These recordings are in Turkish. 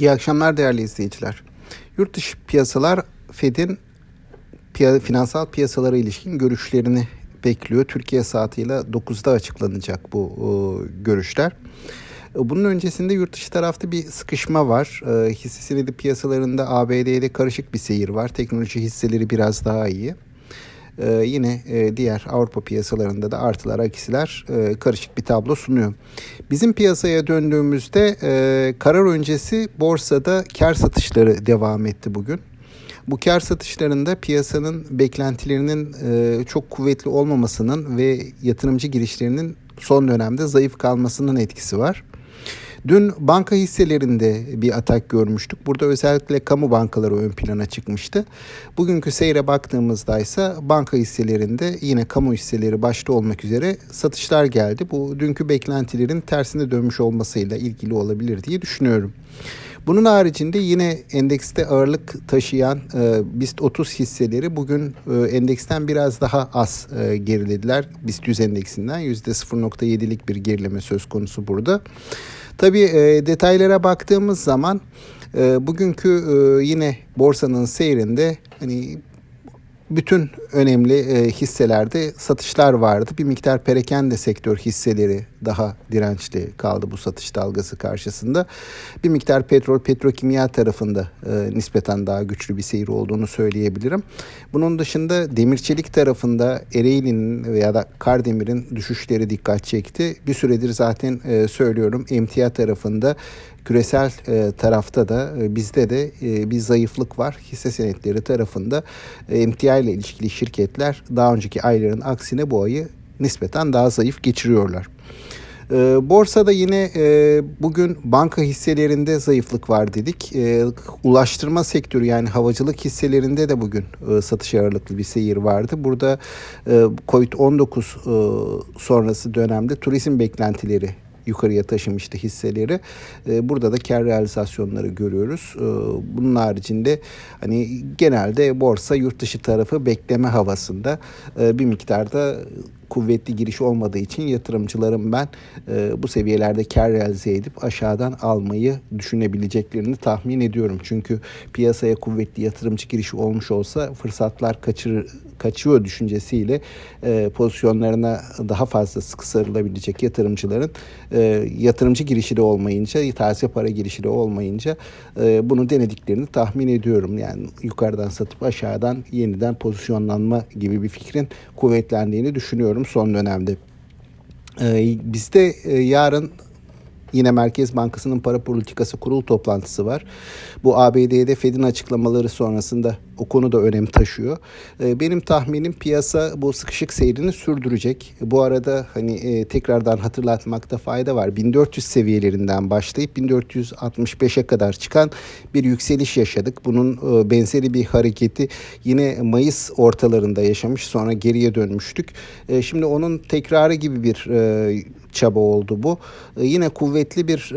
İyi akşamlar değerli izleyiciler. Yurt dışı piyasalar Fed'in finansal piyasalara ilişkin görüşlerini bekliyor. Türkiye saatiyle 9'da açıklanacak bu görüşler. Bunun öncesinde yurt dışı tarafta bir sıkışma var. E, hisse senedi piyasalarında ABD'de karışık bir seyir var. Teknoloji hisseleri biraz daha iyi. Ee, yine e, diğer Avrupa piyasalarında da artılar, aksiler e, karışık bir tablo sunuyor. Bizim piyasaya döndüğümüzde e, karar öncesi borsada kar satışları devam etti bugün. Bu kar satışlarında piyasanın beklentilerinin çok kuvvetli olmamasının ve yatırımcı girişlerinin son dönemde zayıf kalmasının etkisi var. Dün banka hisselerinde bir atak görmüştük. Burada özellikle kamu bankaları ön plana çıkmıştı. Bugünkü seyre baktığımızda ise banka hisselerinde yine kamu hisseleri başta olmak üzere satışlar geldi. Bu dünkü beklentilerin tersine dönmüş olmasıyla ilgili olabilir diye düşünüyorum. Bunun haricinde yine endekste ağırlık taşıyan e, BIST 30 hisseleri bugün e, endeksten biraz daha az e, gerilediler. BIST 100 endeksinden %0.7'lik bir gerileme söz konusu burada. Tabii e, detaylara baktığımız zaman e, bugünkü e, yine borsanın seyrinde hani bütün önemli e, hisselerde satışlar vardı. Bir miktar perakende sektör hisseleri daha dirençli kaldı bu satış dalgası karşısında. Bir miktar petrol, petrokimya tarafında e, nispeten daha güçlü bir seyir olduğunu söyleyebilirim. Bunun dışında demirçelik tarafında Ereğli'nin veya da Kardemir'in düşüşleri dikkat çekti. Bir süredir zaten e, söylüyorum emtia tarafında küresel e, tarafta da e, bizde de e, bir zayıflık var. Hisse senetleri tarafında e, emtia ile ilişkili şirketler daha önceki ayların aksine bu ayı nispeten daha zayıf geçiriyorlar. E, borsada yine e, bugün banka hisselerinde zayıflık var dedik. E, ulaştırma sektörü yani havacılık hisselerinde de bugün e, satış ağırlıklı bir seyir vardı. Burada e, Covid-19 e, sonrası dönemde turizm beklentileri yukarıya taşımıştı hisseleri. Burada da kar realizasyonları görüyoruz. Bunun haricinde hani genelde borsa yurt dışı tarafı bekleme havasında bir miktarda kuvvetli giriş olmadığı için yatırımcıların ben e, bu seviyelerde kar realize edip aşağıdan almayı düşünebileceklerini tahmin ediyorum. Çünkü piyasaya kuvvetli yatırımcı girişi olmuş olsa fırsatlar kaçır, kaçıyor düşüncesiyle e, pozisyonlarına daha fazla sıkı sarılabilecek yatırımcıların e, yatırımcı girişi de olmayınca, taze para girişi de olmayınca e, bunu denediklerini tahmin ediyorum. Yani yukarıdan satıp aşağıdan yeniden pozisyonlanma gibi bir fikrin kuvvetlendiğini düşünüyorum düşünüyorum son dönemde. Ee, bizde e, yarın Yine Merkez Bankası'nın para politikası kurul toplantısı var. Bu ABD'de Fed'in açıklamaları sonrasında o konu da önem taşıyor. Ee, benim tahminim piyasa bu sıkışık seyrini sürdürecek. Bu arada hani e, tekrardan hatırlatmakta fayda var. 1400 seviyelerinden başlayıp 1465'e kadar çıkan bir yükseliş yaşadık. Bunun e, benzeri bir hareketi yine Mayıs ortalarında yaşamış sonra geriye dönmüştük. E, şimdi onun tekrarı gibi bir çaba oldu bu. Yine kuvvetli bir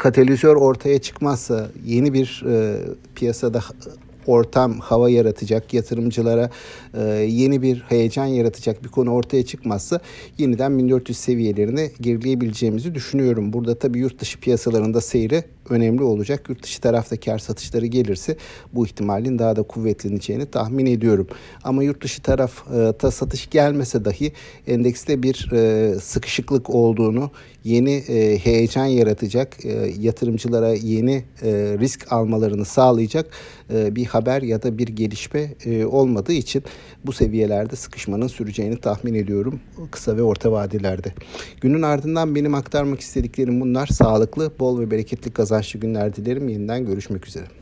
katalizör ortaya çıkmazsa yeni bir e, piyasada ortam, hava yaratacak, yatırımcılara e, yeni bir heyecan yaratacak bir konu ortaya çıkmazsa yeniden 1400 seviyelerine gerileyebileceğimizi düşünüyorum. Burada tabii yurt dışı piyasalarında seyri önemli olacak. Yurt dışı tarafta kar satışları gelirse bu ihtimalin daha da kuvvetleneceğini tahmin ediyorum. Ama yurt dışı tarafta satış gelmese dahi endekste bir e, sıkışıklık olduğunu, yeni e, heyecan yaratacak, e, yatırımcılara yeni risk almalarını sağlayacak bir haber ya da bir gelişme olmadığı için bu seviyelerde sıkışmanın süreceğini tahmin ediyorum kısa ve orta vadelerde. Günün ardından benim aktarmak istediklerim bunlar. Sağlıklı, bol ve bereketli kazançlı günler dilerim. Yeniden görüşmek üzere.